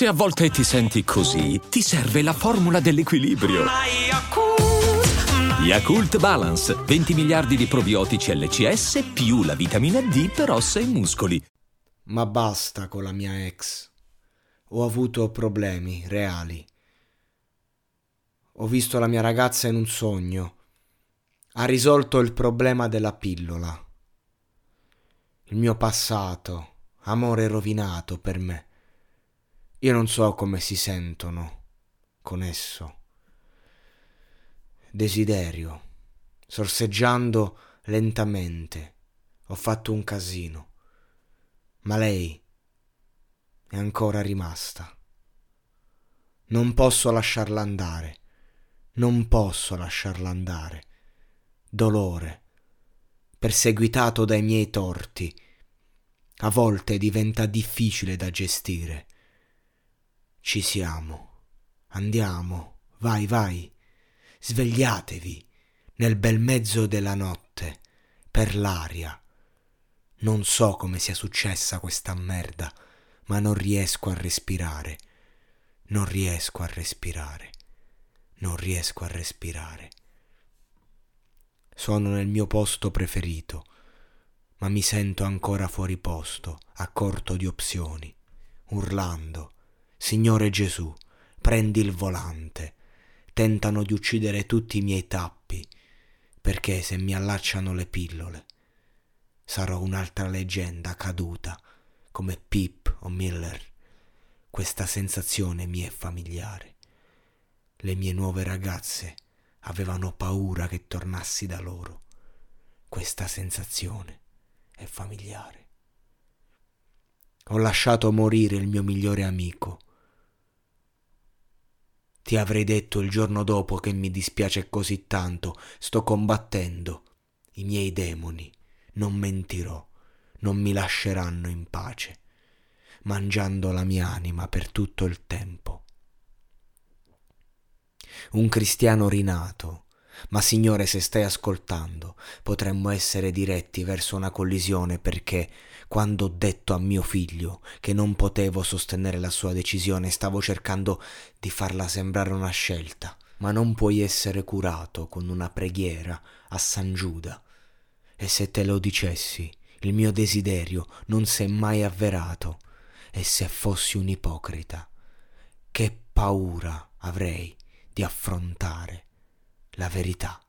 Se a volte ti senti così, ti serve la formula dell'equilibrio. Yakult Balance, 20 miliardi di probiotici LCS più la vitamina D per ossa e muscoli. Ma basta con la mia ex. Ho avuto problemi reali. Ho visto la mia ragazza in un sogno. Ha risolto il problema della pillola. Il mio passato, amore rovinato per me. Io non so come si sentono con esso. Desiderio, sorseggiando lentamente, ho fatto un casino, ma lei è ancora rimasta. Non posso lasciarla andare, non posso lasciarla andare. Dolore, perseguitato dai miei torti, a volte diventa difficile da gestire. Ci siamo. Andiamo. Vai, vai. Svegliatevi nel bel mezzo della notte, per l'aria. Non so come sia successa questa merda, ma non riesco a respirare. Non riesco a respirare. Non riesco a respirare. Sono nel mio posto preferito, ma mi sento ancora fuori posto, a corto di opzioni, urlando Signore Gesù, prendi il volante. Tentano di uccidere tutti i miei tappi, perché se mi allacciano le pillole sarò un'altra leggenda caduta come Pip o Miller. Questa sensazione mi è familiare. Le mie nuove ragazze avevano paura che tornassi da loro. Questa sensazione è familiare. Ho lasciato morire il mio migliore amico ti avrei detto il giorno dopo che mi dispiace così tanto, sto combattendo. I miei demoni, non mentirò, non mi lasceranno in pace, mangiando la mia anima per tutto il tempo. Un cristiano rinato, ma Signore, se stai ascoltando, potremmo essere diretti verso una collisione perché quando ho detto a mio figlio che non potevo sostenere la sua decisione, stavo cercando di farla sembrare una scelta. Ma non puoi essere curato con una preghiera a San Giuda. E se te lo dicessi, il mio desiderio non si è mai avverato. E se fossi un ipocrita, che paura avrei di affrontare la verità.